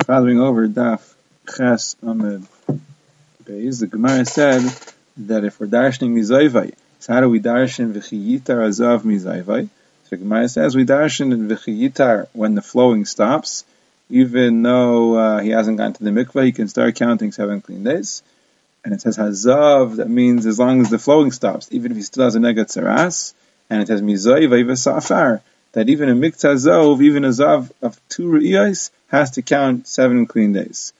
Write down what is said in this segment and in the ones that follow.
Following over Daf Ches Amud Beis, the Gemara said that if we're darshaning mizayvai, so how do we darshan v'chiyitar azav mizayvai? So the Gemara says we darshan in v'chiyitar when the flowing stops, even though uh, he hasn't gone to the mikvah, he can start counting seven clean days. And it says hazav, that means as long as the flowing stops, even if he still has a negat saras, and it says mizayvai v'safar, that even a mikta zov, even a zav of two re'iyos, has to count seven clean days.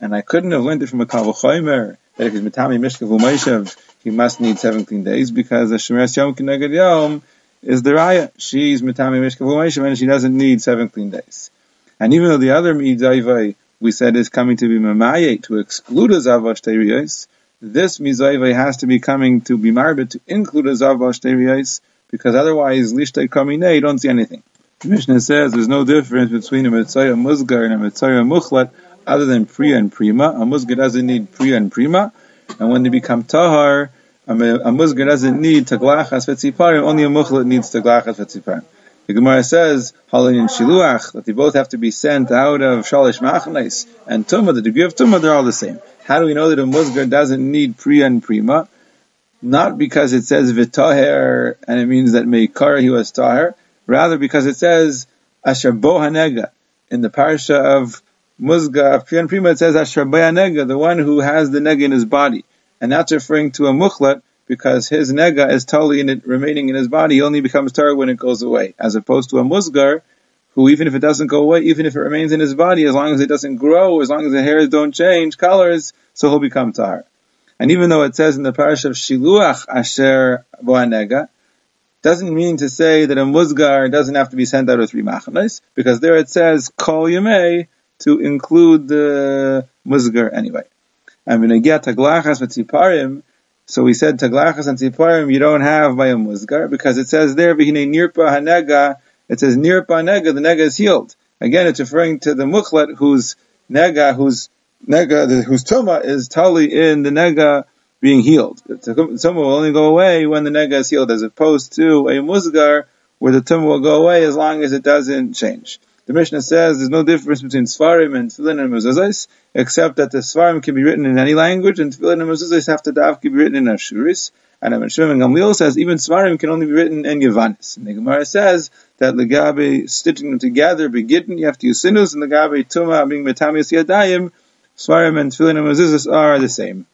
And I couldn't have learned it from a Kavachoimer that if he's Mitami Mishkav Umayshav, he must need seven clean days because the Shemeres Yom Kineged Yom is the Raya. She's Mitami Mishkav Umayshav and she doesn't need seven clean days. And even though the other Mizayvai we said is coming to be Mamaye to exclude a Zavash Teriyos, this Mizayvai has to be coming to be Marbit to include a Zavash Teriyos because otherwise Lishtay Kamine you don't see anything. The Mishnah says there's no difference between a Metzora Musgar and a Mitzvah Muchlat other than Priya and Prima. A Musgar doesn't need Priya and Prima, and when they become Tahar, a Musgar doesn't need Taglachas Vetziparim, only a Muchlat needs Taglachas Vetziparim. The Gemara says, Halin and Shiluach, that they both have to be sent out of Shalish Machnes and Tumah, the degree of Tumah, they're all the same. How do we know that a Musgar doesn't need Priya and Prima? Not because it says Vitaher, and it means that Meikara he was Tahar, Rather, because it says Asher Bohanega in the parsha of Muzga of Prima, it says Asher Bohanega, the one who has the nega in his body, and that's referring to a muchlat because his nega is totally in it, remaining in his body. He only becomes tar when it goes away, as opposed to a musgar, who even if it doesn't go away, even if it remains in his body, as long as it doesn't grow, as long as the hairs don't change colors, so he'll become tar. And even though it says in the parsha of Shiluach Asher Bohanega, doesn't mean to say that a musgar doesn't have to be sent out of three machanos, because there it says kol yamei to include the musgar anyway. I'm going to get taglachas v'tziparim. So we said taglachas and tziparim you don't have by a musgar because it says there v'hine nirpa hanega. It says nirpa hanega. The nega is healed. Again, it's referring to the muchlat whose nega, whose nega, whose tuma is totally in the nega being healed. The tumah will only go away when the nega is healed, as opposed to a musgar where the tumah will go away as long as it doesn't change. The Mishnah says there's no difference between Svarim and Tefillin and Mezuzahs, except that the Svarim can be written in any language, and Tefillin and Mezuzahs have to daf be written in Ashuris. And Ibn Shimon Gamliel says even Svarim can only be written in Yavanis. And the Gemara says that Legabe stitching them together, begitten, you have to use sinus, and Legabe Tuma being Metamius Yadayim, Svarim and Tefillin and Mezuzahs are the same.